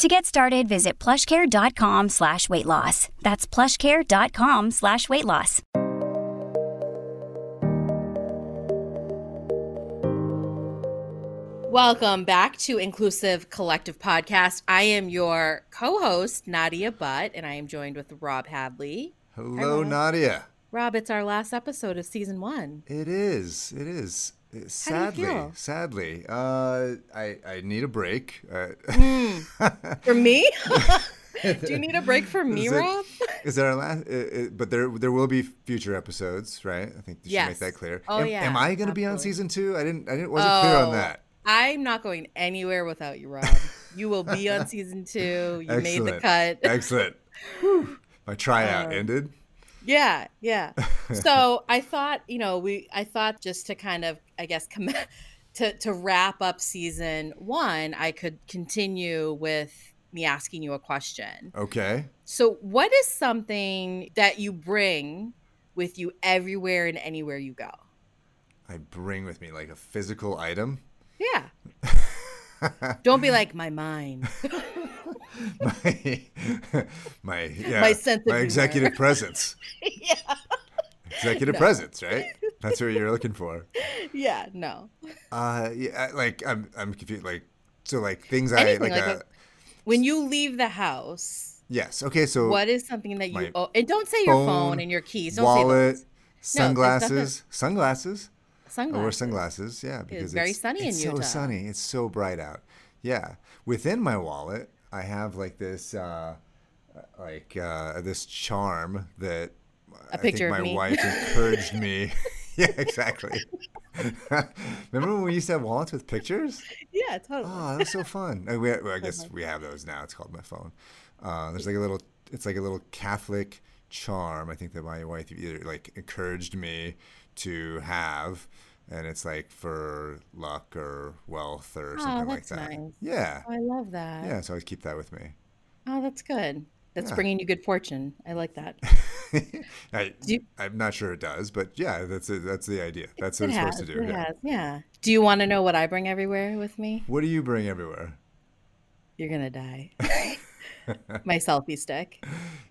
To get started, visit plushcare.com slash weight loss. That's plushcare.com slash weight loss. Welcome back to Inclusive Collective Podcast. I am your co-host, Nadia Butt, and I am joined with Rob Hadley. Hello, Rob. Nadia. Rob, it's our last episode of season one. It is. It is. How do you Sadly, sadly, uh, I I need a break. Uh, For me? Do you need a break for me, Is it- Rob? Is there a last? Uh, uh, but there there will be future episodes, right? I think you should Yes. make that clear. Oh, am, yeah, Am I going to be on season two? I didn't. I didn't. Wasn't clear on Oh, that. I'm not going anywhere without you, Rob. You will be on season two. You made the cut. Excellent. My tryout Uh, ended. Yeah, yeah. So I thought, you know, we I thought just to kind of, I guess, com- to to wrap up season one, I could continue with me asking you a question. Okay. So, what is something that you bring with you everywhere and anywhere you go? I bring with me like a physical item. Yeah. Don't be like my mind. my my yeah My sense my executive presence. yeah. Executive No. presence, right? That's what you're looking for. Yeah. No. Uh, yeah, like I'm, I'm confused. Like, so like things I like. like a, a- When you leave the house, yes. Okay. So what is something that you oh, and don't say your phone phone, and your keys. Don't wallet, say those. sunglasses, sunglasses. I Sunglasses. wear sunglasses. Yeah, because it's very it's, sunny in Utah. it's so sunny. It's so bright out. Yeah. Within my wallet, I have like this, uh, like uh, this charm that A I picture think my wife encouraged me. yeah, exactly. Remember when we used to have wallets with pictures? Yeah, totally. Oh, that was so fun. Uh, we, I guess we have those now. It's called my phone. Uh, there's like a little. It's like a little Catholic charm. I think that my wife either like encouraged me to have, and it's like for luck or wealth or Oh, something like that. nice. Yeah, Oh, I love that. yeah. So I always keep that with me. Oh, that's good. That's Yeah. bringing you good fortune. I like that. I, I'm not sure it does, but yeah, that's it. That's the idea. That's what it's has. supposed to do. It Yeah. has. Yeah. Do you want to know what I bring everywhere with me? What do you bring everywhere? You're gonna die. My selfie stick.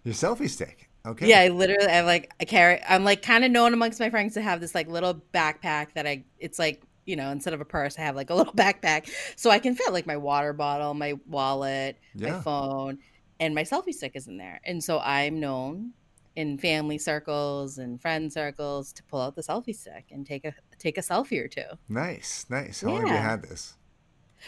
Your selfie stick. Okay. Yeah, I literally, I like, I carry. I'm like kind of known amongst my friends to have this like little backpack that I. It's like you know, instead of a purse, I have like a little backpack, so I can fit like my water bottle, my wallet, my phone, and my selfie stick is in there. And so I'm known in family circles and friend circles to pull out the selfie stick and take a take a selfie or two. Nice, nice. How long have you had this?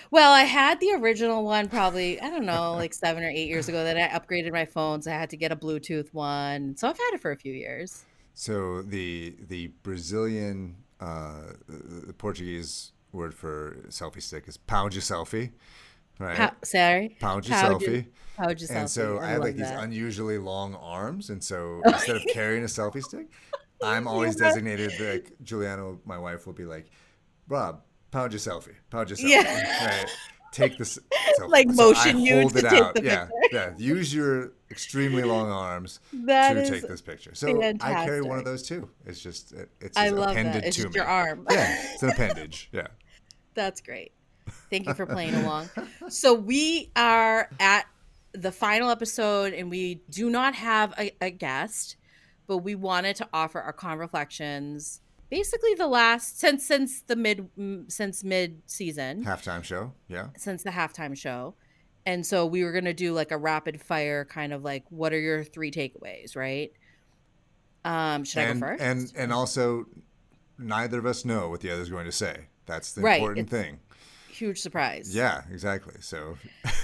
Well, I had the original one probably, I don't know, like seven or eight years ago. that I upgraded my phone, so I had to get a Bluetooth one. So I've had it for a few years. So the the Brazilian, uh, the Portuguese word for selfie stick is pau de selfie, right? Pow- sorry. Pau de Pow de- selfie. De And so selfie. I, have like these unusually long arms, and so instead of carrying a selfie stick, I'm always designated like Juliana, my wife, will be like, Rob, pau your selfie, Pound your selfie. Yeah. Right. Take this selfie. Like So motion you hold to it take out. the yeah, yeah. Use your extremely long arms That to take this picture. So I carry one of those too. It's just it, it's I love appended that. It's to just me. your arm. Yeah, it's an appendage. Yeah. That's great. Thank you for playing along. So we are at the final episode, and we do not have a, a guest, but we wanted to offer our ConverFlections. Basically, the last since since the mid since mid season, Halftime show. Yeah. since the halftime show, and so we were gonna do like a rapid fire kind of like, what are your three takeaways, right? Um, should and, I go first? And and also, neither of us know what the other's going to say. That's the Right, important it's- thing. Huge surprise. Yeah, exactly. So,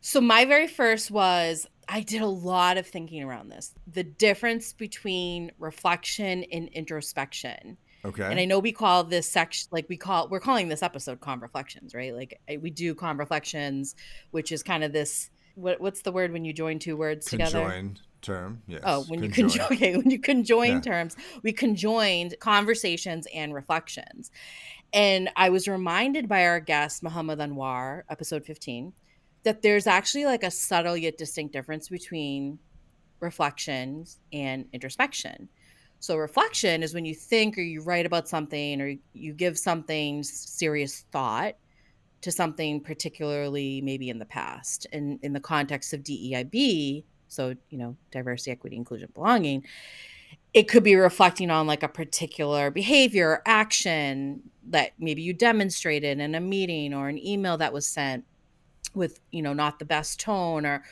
So my very first was I did a lot of thinking around this. The difference between reflection and introspection. okay. And I know we call this section like we call we're calling this episode ConverFlections, right? Like we do ConverFlections, which is kind of this what what's the word when you join two words together? Conjoined term. Yes. Oh, when Conjoin. you conjoin, okay, when you conjoin Yeah. terms, we conjoined conversations and reflections. And I was reminded by our guest, Muhammad Anwar, episode 15, that there's actually like a subtle yet distinct difference between reflections and introspection. So, reflection is when you think or you write about something or you give something serious thought to something particularly maybe in the past. And in the context of DEIB, so, you know, diversity, equity, inclusion, belonging, it could be reflecting on like a particular behavior or action that maybe you demonstrated in a meeting or an email that was sent with, you know, not the best tone or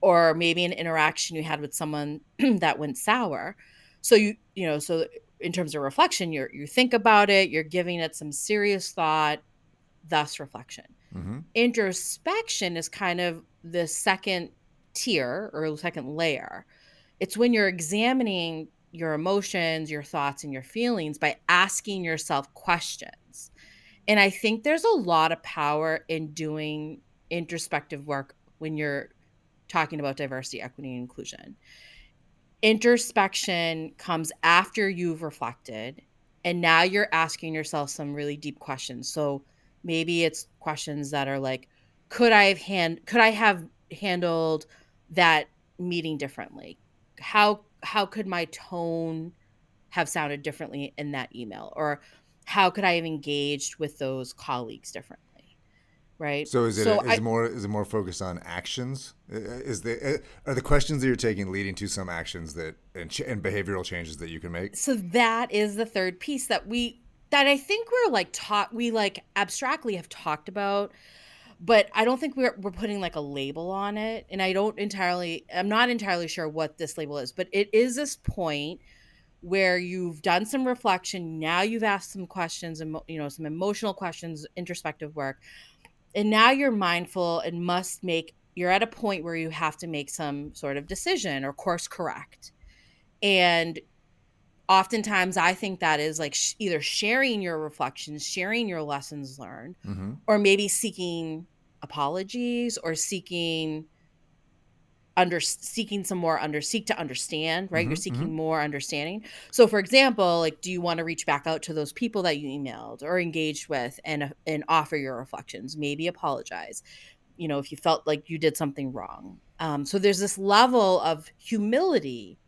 or maybe an interaction you had with someone that went sour. So you, you know, so in terms of reflection, you're you think about it, you're giving it some serious thought, thus reflection. Mhm. Introspection is kind of the second tier or second layer. It's when you're examining your emotions, your thoughts, and your feelings by asking yourself questions. And I think there's a lot of power in doing introspective work when you're talking about diversity, equity, and inclusion. Introspection comes after you've reflected, and now you're asking yourself some really deep questions. So maybe it's questions that are like, could I have hand could I have handled that meeting differently? How how could my tone have sounded differently in that email? Or how could I have engaged with those colleagues differently? Right. So is it So is I- it more is it more focused on actions? Is the uh, are the questions that you're taking leading to some actions that and, ch- and behavioral changes that you can make? so that is the third piece that we that I think we're like taught we like abstractly have talked about but I don't think we're we're putting like a label on it and I don't entirely I'm not entirely sure what this label is but it is this point where you've done some reflection now you've asked some questions and you know some emotional questions introspective work and now you're mindful and must make you're at a point where you have to make some sort of decision or course correct. And oftentimes i think that is like sh- either sharing your reflections sharing your lessons learned hmm or maybe seeking apologies or seeking under seeking some more under seek to understand right? You're Mhm, seeking more understanding. So for example like do you want to reach back out to those people that you emailed or engaged with and and offer your reflections? Maybe apologize you know if you felt like you did something wrong. Um, so there's this level of humility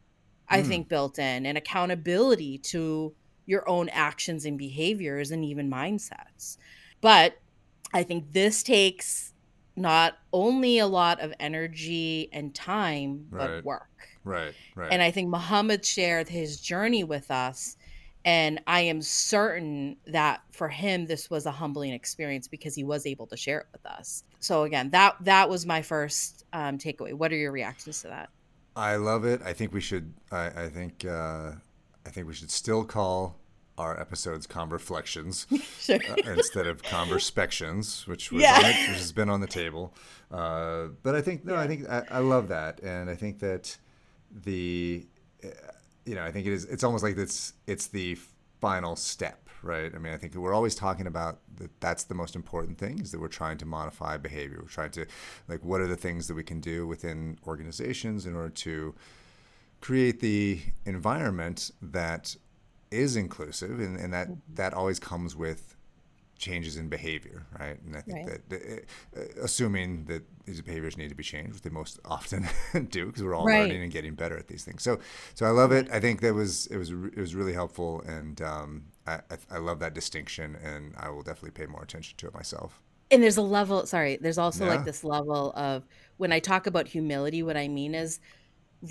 i Mm. think built in and accountability to your own actions and behaviors and even mindsets. But i think this takes not only a lot of energy and time but Right. work Right, right. and I think Muhammad shared his journey with us. And I am certain that for him, this was a humbling experience because he was able to share it with us. So again, that that was my first um, takeaway. What are your reactions to that? I love it. I think we should. I, I think. Uh, I think we should still call our episodes "Converflections" Sure. uh, instead of "Converspections," which was Yeah. which has been on the table. Uh, but I think no. I think I, I love that, and I think that the, uh, you know, I think it is. It's almost like it's it's the final step, right? I mean, I think we're always talking about that. That's the most important thing is that we're trying to modify behavior. We're trying to, like, what are the things that we can do within organizations in order to create the environment that is inclusive and, and that that always comes with changes in behavior right and i think Right. that uh, assuming that these behaviors need to be changed which they most often do because we're all Right. learning and getting better at these things so so i love it i think that was it was it was really helpful and um, I, I, I love that distinction and i will definitely pay more attention to it myself and there's a level sorry there's also Yeah. like this level of when i talk about humility what i mean is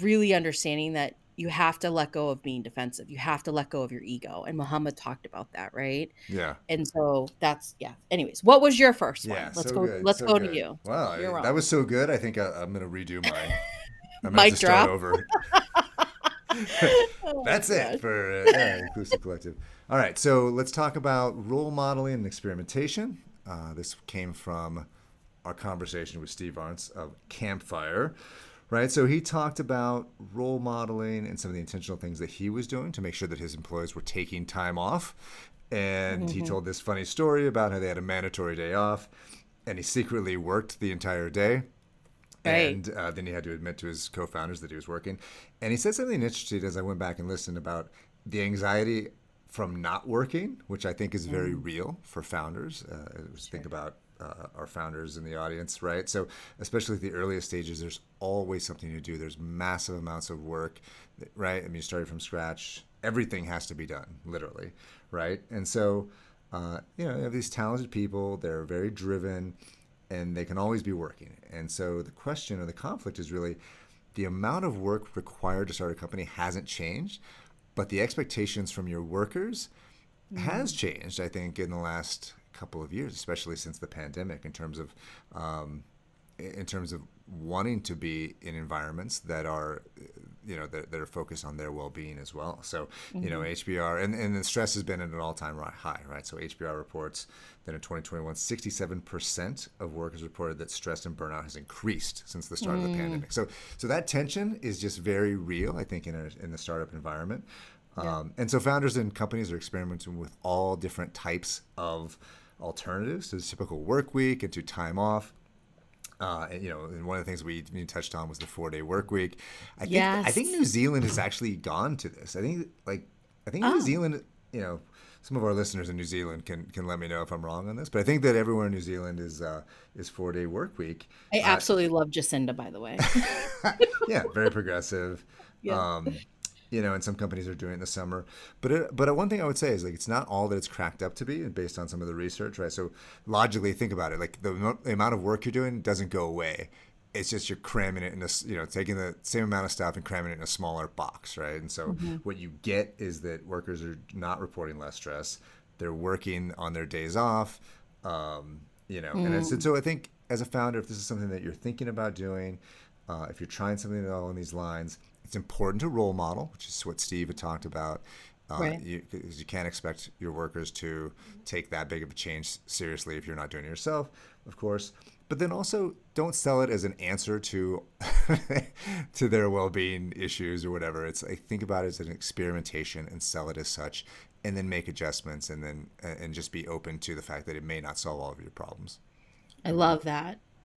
really understanding that you have to let go of being defensive you have to let go of your ego and muhammad talked about that right yeah and so that's yeah anyways what was your first one yeah let's so go good, let's so go good. to you wow You're that was so good i think I, i'm gonna redo mine i'm gonna Mic start drop. over Oh That's it gosh. for uh, yeah, Inclusive Collective. All right, so let's talk about role modeling and experimentation. Uh, this came from our conversation with Steve Arntz of Campfire, right? So he talked about role modeling and some of the intentional things that he was doing to make sure that his employees were taking time off. And he told this funny story about how they had a mandatory day off and he secretly worked the entire day Right. And uh, then he had to admit to his co-founders that he was working. And he said something interesting as I went back and listened about the anxiety from not working, which I think is very mm. real for founders. Uh, sure. Think about uh, our founders in the audience, right? So, especially at the earliest stages, there's always something to do. There's massive amounts of work, right? I mean, you started from scratch. Everything has to be done, literally, right? And so, uh, you know, you have these talented people. They're very driven, and they can always be working. And so, the question or the conflict is really the amount of work required to start a company hasn't changed, but the expectations from your workers mm-hmm. has changed. I think in the last couple of years, especially since the pandemic, in terms of um, in terms of wanting to be in environments that are you know that, that are focused on their well-being as well so mm-hmm. you know mm-hmm. hbr and, and the stress has been at an all-time high right so hbr reports that in 2021 67% of workers reported that stress and burnout has increased since the start mm. of the mm. pandemic so so that tension is just very real i think in, a, in the startup environment yeah. um, and so founders and companies are experimenting with all different types of alternatives to the typical work week and to time off. Uh, and, you know, and one of the things we, we touched on was the four day work week. I think yes. I think New Zealand has actually gone to this. I think like I think oh. New Zealand, you know, some of our listeners in New Zealand can can let me know if I'm wrong on this, but I think that everywhere in New Zealand is uh, is four day work week. I absolutely uh, love Jacinda, by the way. yeah, very progressive. Yeah. Um, you know, and some companies are doing it in the summer. But it, but one thing I would say is like it's not all that it's cracked up to be, based on some of the research, right? So logically, think about it. Like the, the amount of work you're doing doesn't go away. It's just you're cramming it in a, you know, taking the same amount of stuff and cramming it in a smaller box, right? And so mm-hmm. what you get is that workers are not reporting less stress. They're working on their days off, um, you know, mm. and, and so I think as a founder, if this is something that you're thinking about doing, uh, if you're trying something along these lines, it's important to role model, which is what Steve had talked about. Uh, right. you, you can't expect your workers to take that big of a change seriously if you're not doing it yourself, of course. But then also don't sell it as an answer to to their well-being issues or whatever. It's like think about it as an experimentation and sell it as such, and then make adjustments and then and just be open to the fact that it may not solve all of your problems. I love that.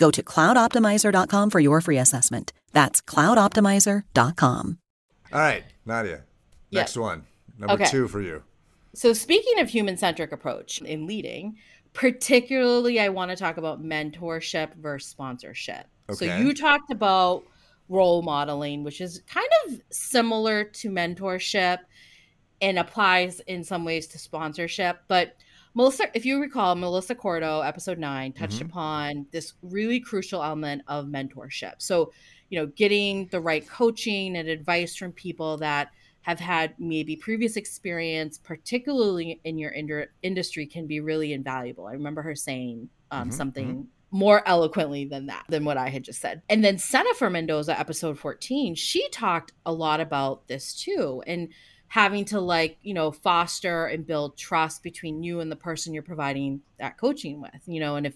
Go to cloudoptimizer.com for your free assessment. That's cloudoptimizer.com. All right, Nadia. Next one. Number okay. two for you. So, speaking of human centric approach in leading, particularly I want to talk about mentorship versus sponsorship. Okay. So, you talked about role modeling, which is kind of similar to mentorship and applies in some ways to sponsorship. But Melissa, if you recall, Melissa Cordo, episode nine, touched mm-hmm. upon this really crucial element of mentorship. So, you know, getting the right coaching and advice from people that have had maybe previous experience, particularly in your industry, can be really invaluable. I remember her saying um, mm-hmm. something mm-hmm. more eloquently than that, than what I had just said. And then Jennifer Mendoza, episode 14, she talked a lot about this too. And having to like you know foster and build trust between you and the person you're providing that coaching with you know and if,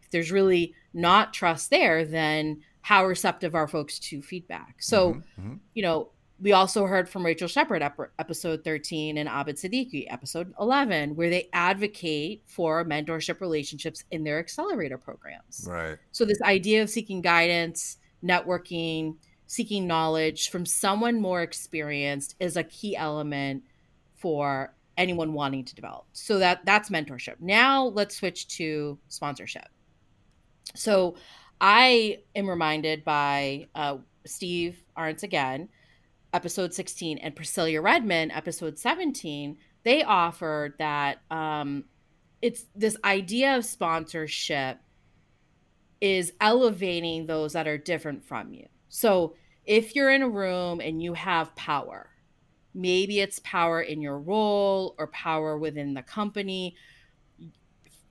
if there's really not trust there then how receptive are folks to feedback so mm-hmm, mm-hmm. you know we also heard from Rachel Shepard, episode 13, and Abid Siddiqui, episode 11, where they advocate for mentorship relationships in their accelerator programs. Right. So, this idea of seeking guidance, networking, seeking knowledge from someone more experienced is a key element for anyone wanting to develop. So that that's mentorship. Now let's switch to sponsorship. So I am reminded by uh, Steve Arntz again episode 16, and Priscilla Redmond, episode 17, they offered that um, it's this idea of sponsorship is elevating those that are different from you. So if you're in a room and you have power, maybe it's power in your role or power within the company,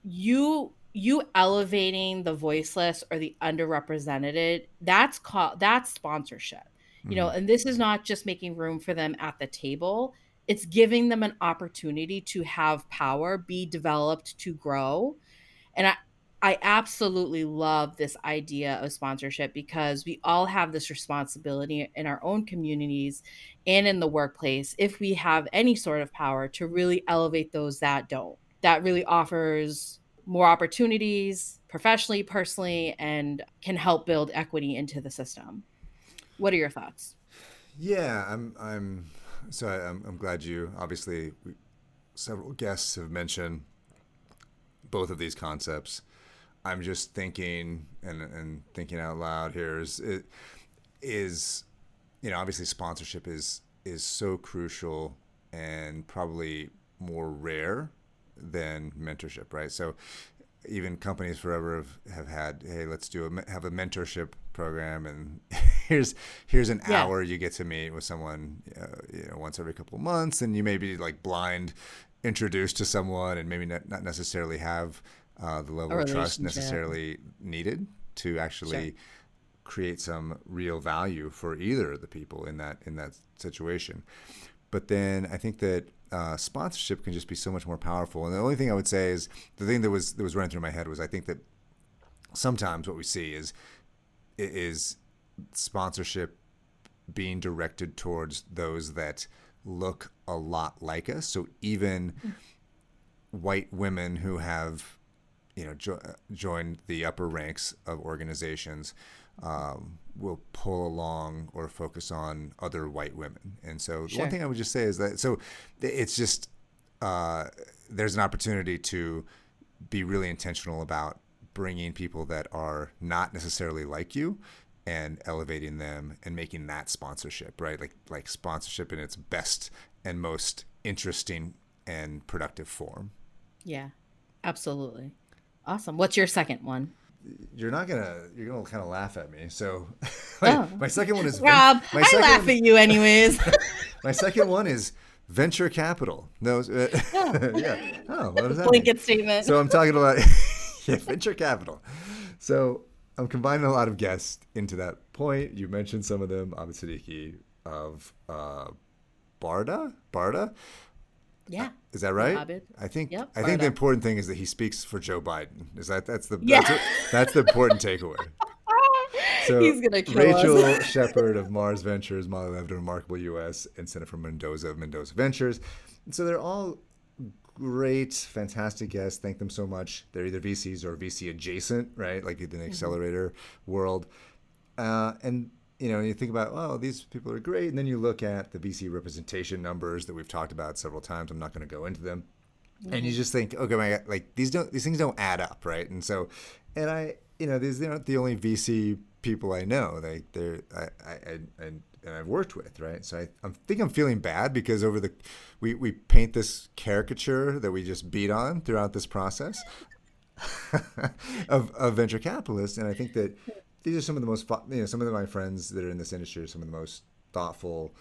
you you elevating the voiceless or the underrepresented, that's called that's sponsorship. Mm-hmm. You know, mm-hmm. and this is not just making room for them at the table. It's giving them an opportunity to have power, be developed, to grow. And I, I absolutely love this idea of sponsorship because we all have this responsibility in our own communities and in the workplace, if we have any sort of power, to really elevate those that don't. That really offers more opportunities professionally, personally, and can help build equity into the system. What are your thoughts? Yeah, I'm. I'm. So I, am I'm glad you. Obviously, we, several guests have mentioned both of these concepts. I'm just thinking and, and thinking out loud here is it is you know obviously sponsorship is is so crucial and probably more rare than mentorship right so even companies forever have, have had hey let's do a have a mentorship program and here's here's an yeah. hour you get to meet with someone uh, you know once every couple of months and you may be like blind introduced to someone and maybe not, not necessarily have uh, the level of trust necessarily needed to actually sure. create some real value for either of the people in that in that situation. But then I think that uh, sponsorship can just be so much more powerful. And the only thing I would say is the thing that was that was running through my head was I think that sometimes what we see is is sponsorship being directed towards those that look a lot like us. So even mm. white women who have you know jo- join the upper ranks of organizations um, will pull along or focus on other white women. And so sure. one thing I would just say is that so it's just uh, there's an opportunity to be really intentional about bringing people that are not necessarily like you and elevating them and making that sponsorship right like like sponsorship in its best and most interesting and productive form yeah absolutely Awesome. What's your second one? You're not gonna. You're gonna kind of laugh at me. So, my, oh. my second one is Rob. My I laugh one, at you anyways. my second one is venture capital. No, uh, oh. yeah. Oh, what is that? Blanket mean? statement. So I'm talking about yeah, venture capital. So I'm combining a lot of guests into that point. You mentioned some of them. Ahmed Siddiqui of uh, Barda. Barda. Yeah. Is that right? I think yep, I think the important thing is that he speaks for Joe Biden. Is that that's the yeah. that's, that's the important takeaway. So He's gonna kill Rachel Shepard of Mars Ventures, Molly Levitt of Remarkable US, and Jennifer Mendoza of Mendoza Ventures. So they're all great, fantastic guests. Thank them so much. They're either VCs or VC adjacent, right? Like in the mm-hmm. accelerator world. Uh, and you know, you think about, oh, these people are great, and then you look at the VC representation numbers that we've talked about several times. I'm not going to go into them, mm-hmm. and you mm-hmm. just think, okay, my God, like these don't, these things don't add up, right? And so, and I, you know, these they're not the only VC people I know. They, they're, I, I, and I've worked with, right? So I, I think I'm feeling bad because over the, we, we paint this caricature that we just beat on throughout this process of, of venture capitalists, and I think that these are some of the most you know some of my friends that are in this industry are some of the most thoughtful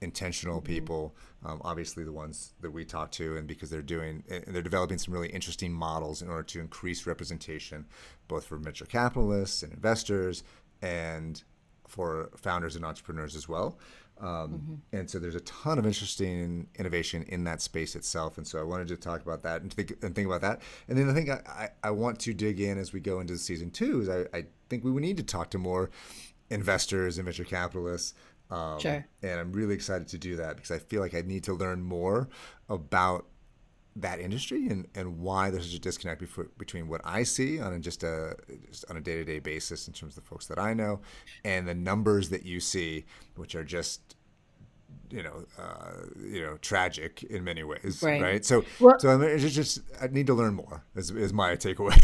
intentional mm-hmm. people um, obviously the ones that we talk to and because they're doing and they're developing some really interesting models in order to increase representation both for venture capitalists and investors and for founders and entrepreneurs as well um, mm-hmm. And so there's a ton of interesting innovation in that space itself. And so I wanted to talk about that and think, and think about that. And then the thing I, I, I want to dig in as we go into season two is I, I think we would need to talk to more investors and venture capitalists. Um, sure. And I'm really excited to do that because I feel like I need to learn more about that industry and, and why there's such a disconnect before, between what I see on a, just a just on a day to day basis in terms of the folks that I know and the numbers that you see, which are just you know uh, you know tragic in many ways, right? right? So well, so I just I need to learn more. Is, is my takeaway.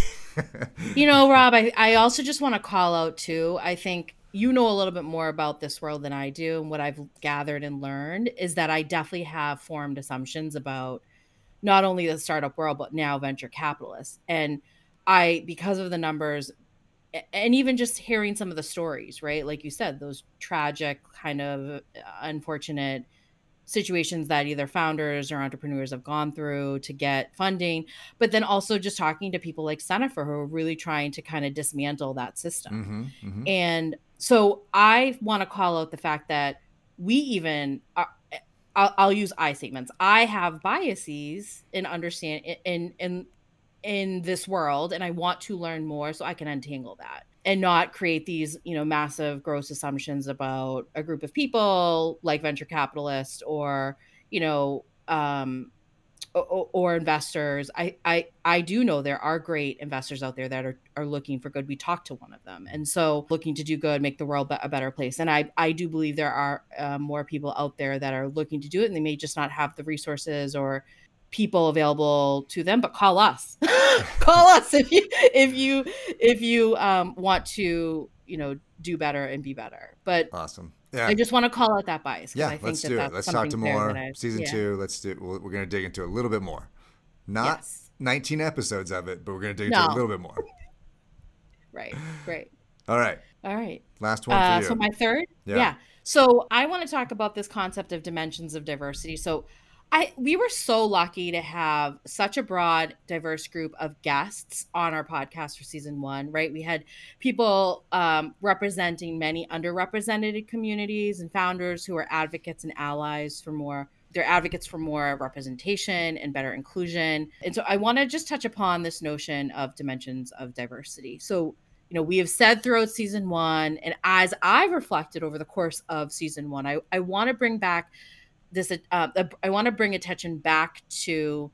you know, Rob, I I also just want to call out too. I think you know a little bit more about this world than I do, and what I've gathered and learned is that I definitely have formed assumptions about not only the startup world but now venture capitalists. And I, because of the numbers, and even just hearing some of the stories, right? Like you said, those tragic, kind of unfortunate situations that either founders or entrepreneurs have gone through to get funding, but then also just talking to people like Jennifer who are really trying to kind of dismantle that system. Mm-hmm, mm-hmm. And so I want to call out the fact that we even are, I'll, I'll, use I statements. I have biases in understand in in in this world, and I want to learn more so I can untangle that and not create these you know massive gross assumptions about a group of people like venture capitalists or you know um or, or, investors I, I i do know there are great investors out there that are, are looking for good. We talked to one of them and so looking to do good make the world a better place. And i i do believe there are uh, more people out there that are looking to do it and they may just not have the resources or people available to them but call us. Call us if you if you if you um, want to you know do better and be better. But awesome yeah. I just want to call out that bias yeah I let's do it. let's talk to more. I, season yeah. two let's do we're going to dig into a little bit more. Not yes. 19 episodes of it but we're going to dig no. into a little bit more. Right right all right. All right. Last one uh, so my third? Yeah. yeah. So i want to talk about this concept of dimensions of diversity. So I we were so lucky to have such a broad, diverse group of guests on our podcast for season one. Right, we had people um, representing many underrepresented communities and founders who are advocates and allies for more. They're advocates for more representation and better inclusion. And so I want to just touch upon this notion of dimensions of diversity. So you know, we have said throughout season one, and as I've reflected over the course of season one, I, I want to bring back this uh, i want to bring attention back to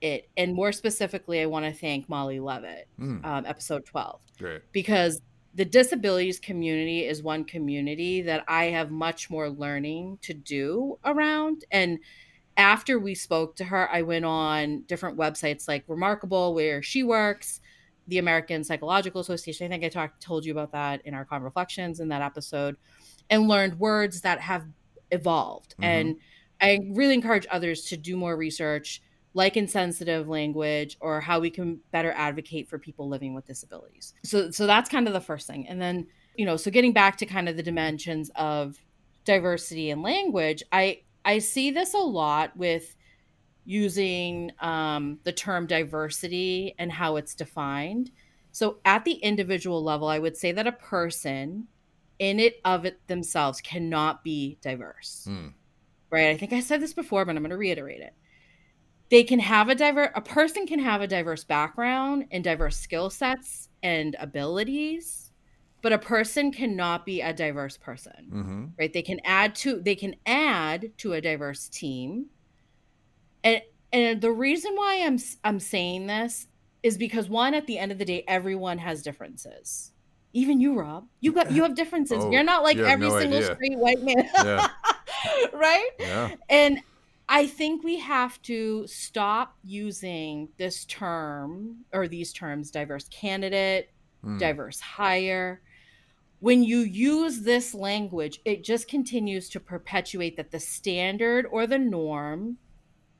it and more specifically i want to thank molly levitt mm. um, episode 12 Great. because the disabilities community is one community that i have much more learning to do around and after we spoke to her i went on different websites like remarkable where she works the american psychological association i think i talked told you about that in our ConverFlections in that episode and learned words that have evolved mm-hmm. and I really encourage others to do more research, like insensitive language, or how we can better advocate for people living with disabilities. So, so that's kind of the first thing. And then, you know, so getting back to kind of the dimensions of diversity and language, I I see this a lot with using um, the term diversity and how it's defined. So, at the individual level, I would say that a person in it of it themselves cannot be diverse. Mm right? I think I said this before, but I'm going to reiterate it. They can have a diverse, a person can have a diverse background and diverse skill sets and abilities, but a person cannot be a diverse person, mm-hmm. right? They can add to, they can add to a diverse team. And, and the reason why I'm, I'm saying this is because one, at the end of the day, everyone has differences even you rob you got you have differences oh, you're not like every no single idea. straight white man yeah. right? Yeah. And I think we have to stop using this term or these terms diverse candidate, mm. diverse hire. When you use this language, it just continues to perpetuate that the standard or the norm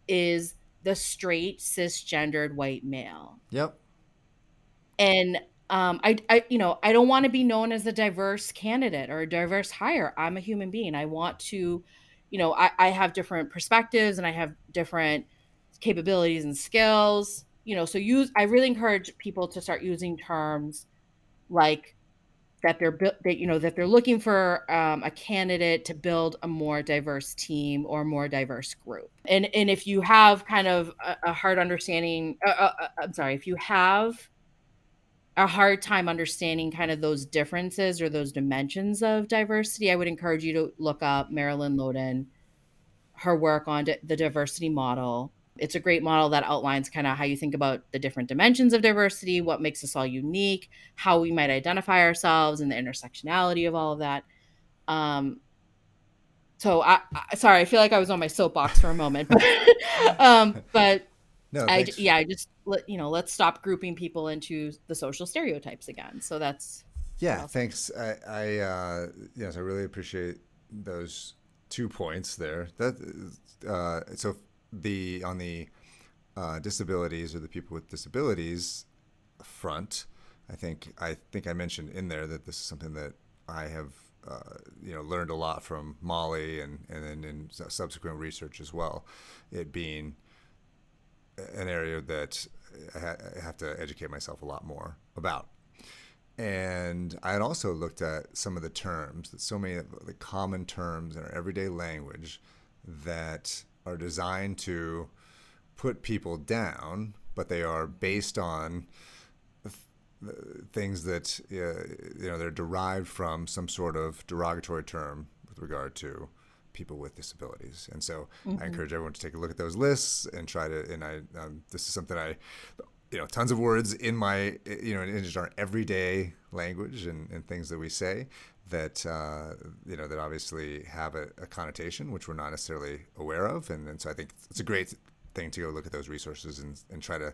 is the straight cisgendered white male. Yep. And um, I, I, you know, I don't want to be known as a diverse candidate or a diverse hire. I'm a human being. I want to you know, I, I have different perspectives and I have different capabilities and skills. You know, so use I really encourage people to start using terms like that they're that you know that they're looking for um, a candidate to build a more diverse team or more diverse group and and if you have kind of a, a hard understanding uh, uh, uh i'm sorry if you have a hard time understanding kind of those differences or those dimensions of diversity, I would encourage you to look up Marilyn Loden, her work on the diversity model. It's a great model that outlines kind of how you think about the different dimensions of diversity, what makes us all unique, how we might identify ourselves, and the intersectionality of all of that. Um, so, I, I sorry, I feel like I was on my soapbox for a moment, um, but no, I yeah, I just let you know, let's stop grouping people into the social stereotypes again. So that's Yeah, thanks. I, I uh, yes, I really appreciate those two points there. That uh, so the on the uh, disabilities or the people with disabilities front, I think I think I mentioned in there that this is something that I have uh, you know learned a lot from Molly and and then in subsequent research as well. It being an area that I, ha- I have to educate myself a lot more about. And I had also looked at some of the terms, that so many of the common terms in our everyday language that are designed to put people down, but they are based on things that uh, you know they're derived from some sort of derogatory term with regard to people with disabilities. And so mm-hmm. I encourage everyone to take a look at those lists and try to. And I um, this is something I you know tons of words in my you know in just our everyday language and, and things that we say that uh, you know that obviously have a, a, connotation which we're not necessarily aware of and, and so I think it's a great thing to go look at those resources and, and try to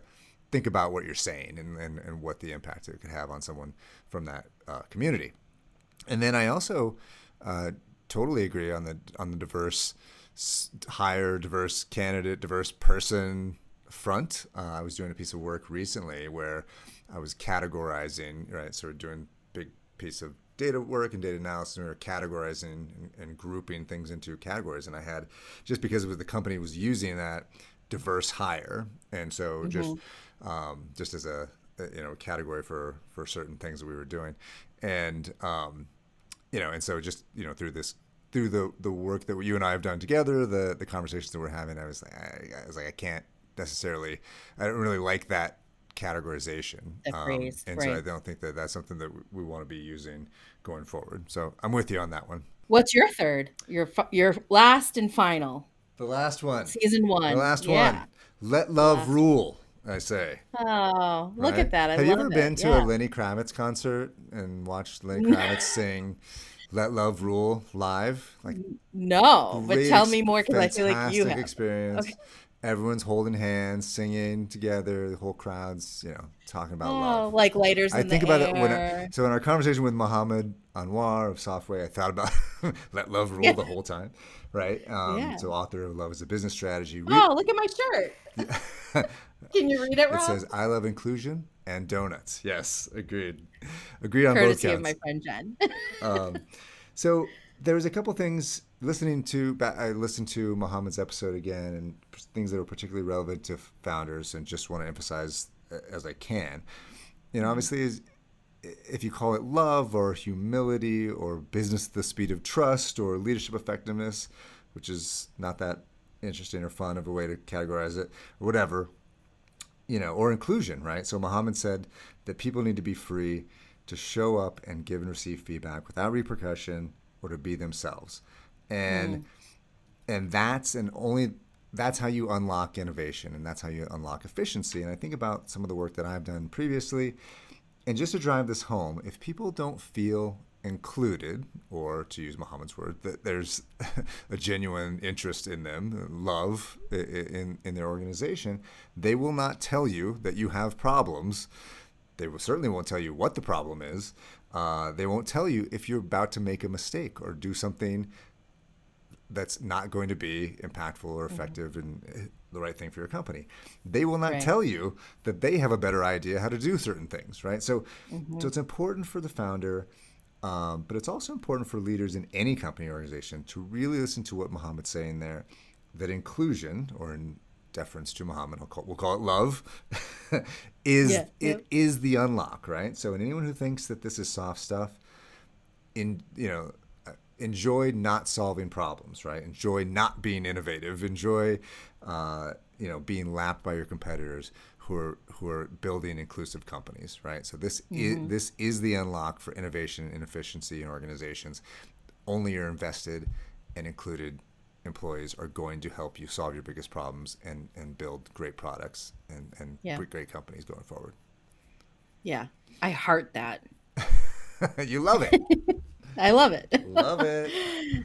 think about what you're saying and, and, and what the impact it could have on someone from that uh, community and then I also uh, totally agree on the on the diverse hire diverse candidate diverse person front. Uh, I was doing a piece of work recently where I was categorizing, right? So we're doing big piece of data work and data analysis, and we were categorizing and, and, grouping things into categories. And I had just because it was the company was using that diverse hire, and so mm-hmm. just um, just as a you know category for for certain things that we were doing, and um, you know, and so just you know through this through the the work that you and I have done together, the the conversations that we're having, I was like, I, I was like, I can't necessarily. I don't really like that categorization. Um, phrase, and right. so I don't think that that's something that we, we want to be using going forward. So I'm with you on that one. What's your third? Your your last and final. The last one. Season one. The last yeah. one. Let love last rule. I say. Oh, look right? at that! I Have you ever it. been to yeah. a Lenny Kravitz concert and watched Lenny Kravitz sing "Let Love Rule" live? Like, no, but tell me more because I feel like you have. experience. Okay everyone's holding hands, singing together. The whole crowd's, you know, talking about oh, love. Like lighters. I think about air. it when. I, so in our conversation with Mohammed Anwar of Softway, I thought about let love rule yeah. the whole time, right? Um, yeah. So author of Love as a Business Strategy. Read, oh, look at my shirt. Yeah. Can you read it, Rob? It says, "I love inclusion and donuts." Yes, agreed. Agreed on Courtesy both counts. of my friend Jen. um, so there was a couple things listening to I listened to Mohammed's episode again and things that are particularly relevant to founders and just want to emphasize uh, as I can. You know, mm-hmm. obviously, if you call it love or humility or business at the speed of trust or leadership effectiveness, which is not that interesting or fun of a way to categorize it or whatever, you know, or inclusion, right? So Mohammed said that people need to be free to show up and give and receive feedback without repercussion or to be themselves and mm. and that's and only that's how you unlock innovation and that's how you unlock efficiency. And i think about some of the work that i've done previously. And just to drive this home if people don't feel included or to use muhammad's word that there's a genuine interest in them love in, in their organization they will not tell you that you have problems. They will certainly won't tell you what the problem is. Uh, they won't tell you if you're about to make a mistake or do something that's not going to be impactful or mm-hmm. effective mm-hmm. and eh, the right thing for your company. They will not right. tell you that they have a better idea how to do certain things, right? So, mm-hmm. so it's important for the founder, um, but it's also important for leaders in any company or organization to really listen to what Mohammed's saying there. That inclusion, or in deference to Muhammad, we'll call, we'll call it love, is yeah, it yeah. is the unlock, right? So, anyone who thinks that this is soft stuff, in you know enjoy not solving problems, right? Enjoy not being innovative. Enjoy, uh, you know, being lapped by your competitors who are who are building inclusive companies, right? So this mm-hmm. is this is the unlock for innovation and efficiency in organizations. Only your invested and included employees are going to help you solve your biggest problems and and build great products and and yeah. great companies going forward. Yeah, I heart that. you love it. I love it. Love it.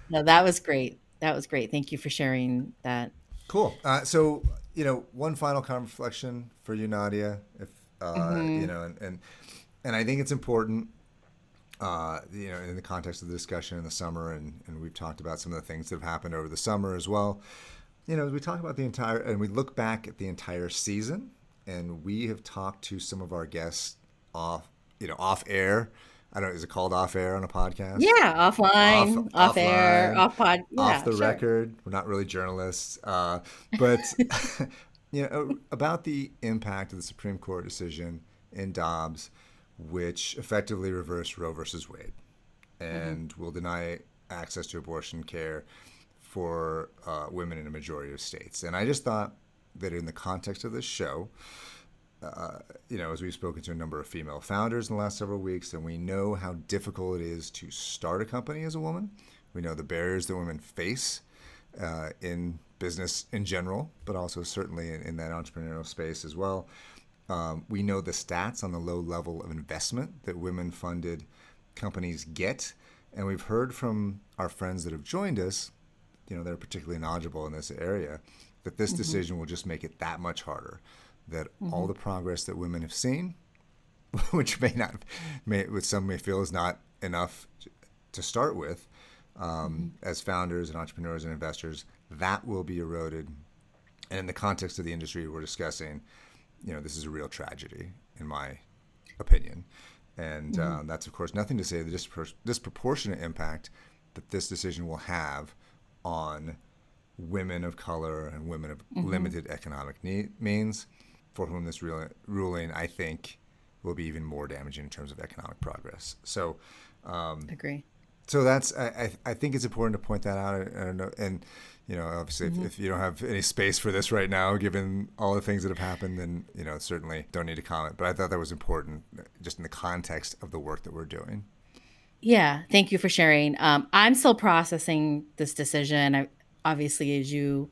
no, that was great. That was great. Thank you for sharing that. Cool. Uh, so, you know, one final kind of reflection for you, Nadia, if uh, mm-hmm. you know, and, and and I think it's important uh, you know, in the context of the discussion in the summer, and, and we've talked about some of the things that have happened over the summer as well. You know, as we talk about the entire, and we look back at the entire season, and we have talked to some of our guests off, you know, off air. I don't know, is it called off air on a podcast? Yeah, offline, off, off air, off pod, yeah, off the sure. record. We're not really journalists, uh, but you know, about the impact of the Supreme Court decision in Dobbs which effectively reversed Roe versus Wade and mm-hmm. will deny access to abortion care for uh, women in a majority of states. And I just thought that in the context of this show, uh, you know, as we've spoken to a number of female founders in the last several weeks, and we know how difficult it is to start a company as a woman. We know the barriers that women face uh, in business in general, but also certainly in, in that entrepreneurial space as well. Um, we know the stats on the low level of investment that women funded companies get. And we've heard from our friends that have joined us, you know, they're particularly knowledgeable in this area, that this mm-hmm. decision will just make it that much harder. That mm-hmm. all the progress that women have seen, which may not, may, which some may feel is not enough to start with, um, mm-hmm. as founders and entrepreneurs and investors, that will be eroded. And in the context of the industry we're discussing, you know, this is a real tragedy, in my opinion. And mm-hmm. uh, that's, of course, nothing to say the dispro- disproportionate impact that this decision will have on women of color and women of mm-hmm. limited economic need, means, for whom this ruling, I think, will be even more damaging in terms of economic progress. So, um, agree. So that's I, I think it's important to point that out. I, I don't know, and you know, obviously, mm-hmm. if, if, you don't have any space for this right now, given all the things that have happened, then you know, certainly don't need to comment. But I thought that was important, just in the context of the work that we're doing. Yeah, thank you for sharing. Um, I'm still processing this decision. I, obviously, as you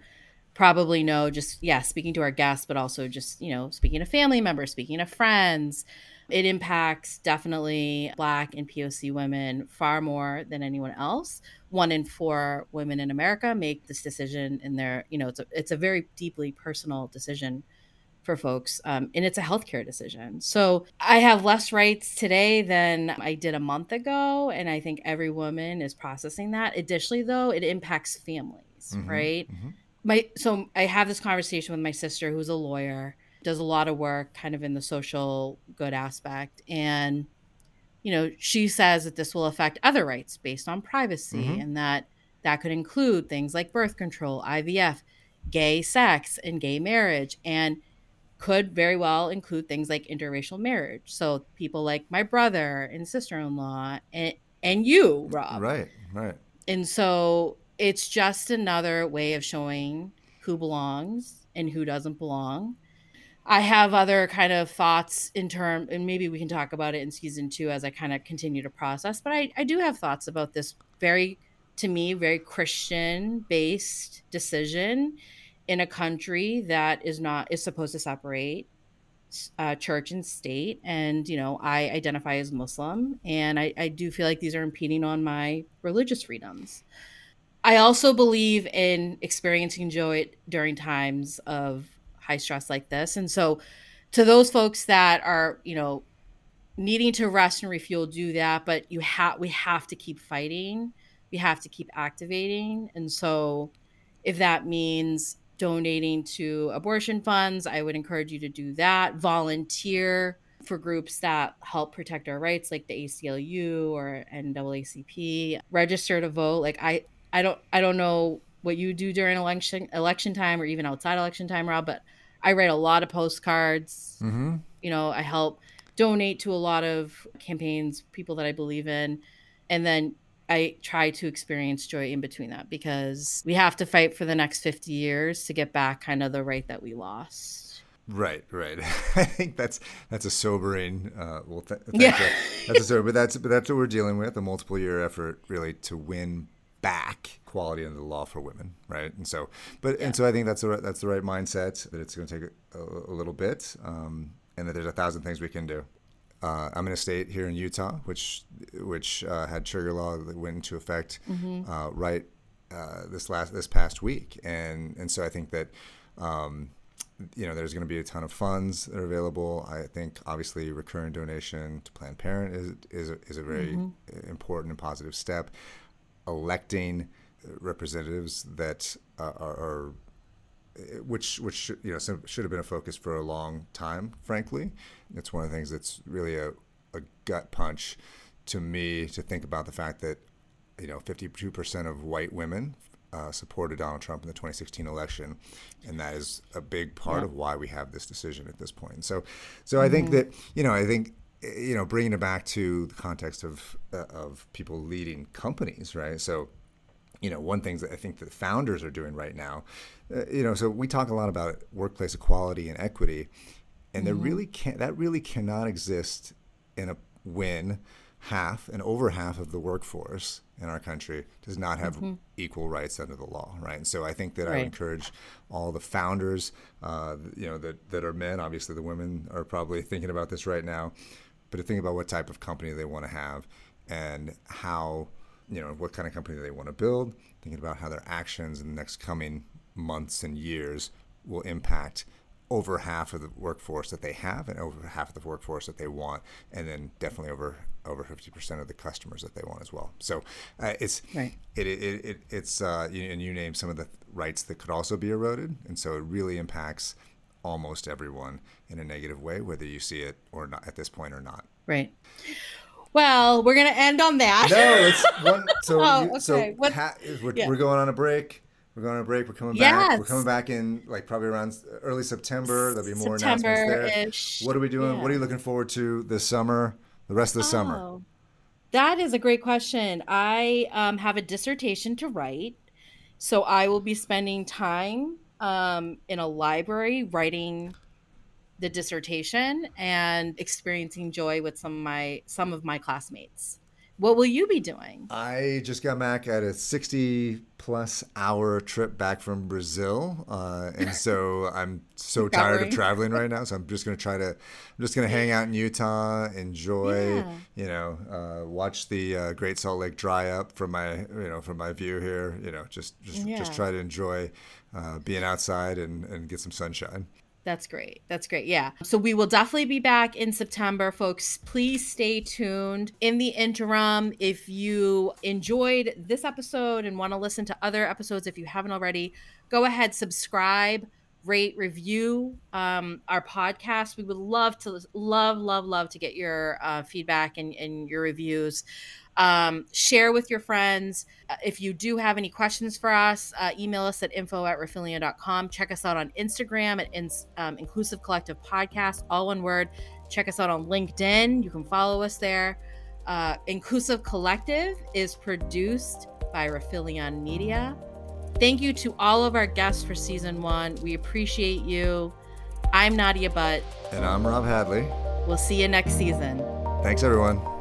probably know, just yeah, speaking to our guests, but also just you know, speaking to family members, speaking to friends. It impacts definitely Black and POC women far more than anyone else. One in four women in America make this decision in their, you know, it's a, it's a very deeply personal decision for folks, um, and it's a healthcare decision. So I have less rights today than I did a month ago, and I think every woman is processing that. Additionally, though, it impacts families, mm-hmm, right? Mm-hmm. My so I have this conversation with my sister, who's a lawyer, does a lot of work kind of in the social good aspect. And you know she says that this will affect other rights based on privacy mm-hmm. and that that could include things like birth control IVF gay sex and gay marriage and could very well include things like interracial marriage. So people like my brother and sister-in-law and and you rob. Right right. And so it's just another way of showing who belongs and who doesn't belong I have other kind of thoughts in term, and maybe we can talk about it in season two as I kind of continue to process. But I, I do have thoughts about this very, to me, very Christian based decision in a country that is not is supposed to separate uh, church and state. And you know, I identify as Muslim, and I, I do feel like these are impeding on my religious freedoms. I also believe in experiencing joy during times of high stress like this. And so to those folks that are, you know, needing to rest and refuel, do that. But you have we have to keep fighting. We have to keep activating. And so if that means donating to abortion funds, I would encourage you to do that. Volunteer for groups that help protect our rights, like the ACLU or NAACP. Register to vote. Like I, I don't, I don't know what you do during election election time or even outside election time, Rob, but I write a lot of postcards. Mm-hmm. You know, I help donate to a lot of campaigns, people that I believe in, and then I try to experience joy in between that because we have to fight for the next 50 years to get back kind of the right that we lost. Right, right. I think that's that's a sobering. Uh, well, th- yeah. that's a sobering, but that's but that's what we're dealing with—a multiple year effort, really, to win back quality under the law for women, right? And so, but yeah. and so I think that's the that's the right mindset. That it's going to take a, a, little bit, um, and that there's a thousand things we can do. Uh, I'm in a state here in Utah, which which uh, had trigger law that went into effect mm-hmm. uh, right uh, this last this past week, and and so I think that. Um, you know, there's going to be a ton of funds that are available. I think obviously recurring donation to Planned Parent is is a, is a very mm-hmm. important and positive step. Electing representatives that uh, are, are, which which you know should have been a focus for a long time. Frankly, it's one of the things that's really a, a gut punch to me to think about the fact that you know 52% of white women uh, supported Donald Trump in the 2016 election, and that is a big part yeah. of why we have this decision at this point. So, so mm-hmm. I think mm-hmm. that you know, I think you know, bringing it back to the context of uh, of people leading companies, right? So, you know, one thing that I think that founders are doing right now, uh, you know, so we talk a lot about workplace equality and equity, and mm-hmm. really can't that really cannot exist in a win half and over half of the workforce in our country does not have mm-hmm. equal rights under the law, right? And so I think that right. I encourage all the founders, uh, you know, that, that are men. Obviously, the women are probably thinking about this right now, but to think about what type of company they want to have and how, you know, what kind of company they want to build. Thinking about how their actions in the next coming months and years will impact over half of the workforce that they have and over half of the workforce that they want, and then definitely over over 50% of the customers that they want as well. So uh, it's right. it, it, it, it's uh, you, and you name some of the rights that could also be eroded, and so it really impacts almost everyone in a negative way, whether you see it or not at this point or not. Right. Well, we're gonna end on that. No, it's one. So, oh, okay. so ha, we're, yeah. we're going on a break. We're going on a break. We're coming yes. back. We're coming back in like probably around early September. There'll be more announcements there. What are we doing? Yeah. What are you looking forward to this summer? The rest of the oh, summer. That is a great question. I um, have a dissertation to write, so I will be spending time um, in a library writing the dissertation and experiencing joy with some of my some of my classmates. What will you be doing? I just got back at a 60 plus hour trip back from Brazil. Uh, and so I'm so tired of traveling right now. So I'm just going to try to, I'm just going to hang out in Utah, enjoy, yeah. you know, uh, watch the uh, Great Salt Lake dry up from my, you know, from my view here, you know, just, just, yeah. just try to enjoy uh, being outside and, and get some sunshine. That's great. That's great. Yeah. So we will definitely be back in September, folks. Please stay tuned. In the interim, if you enjoyed this episode and want to listen to other episodes, if you haven't already, go ahead, subscribe, rate, review um, our podcast. We would love to, love, love, love to get your uh, feedback and, and your reviews. Um, share with your friends. Uh, if you do have any questions for us, uh, email us at info at rifelion.com. Check us out on Instagram at in, um, Inclusive Collective Podcast, all one word. Check us out on LinkedIn. You can follow us there. Uh, Inclusive Collective is produced by Rifelion Media. Thank you to all of our guests for season one. We appreciate you. I'm Nadia Butt. And I'm Rob Hadley. We'll see you next season. Thanks, everyone.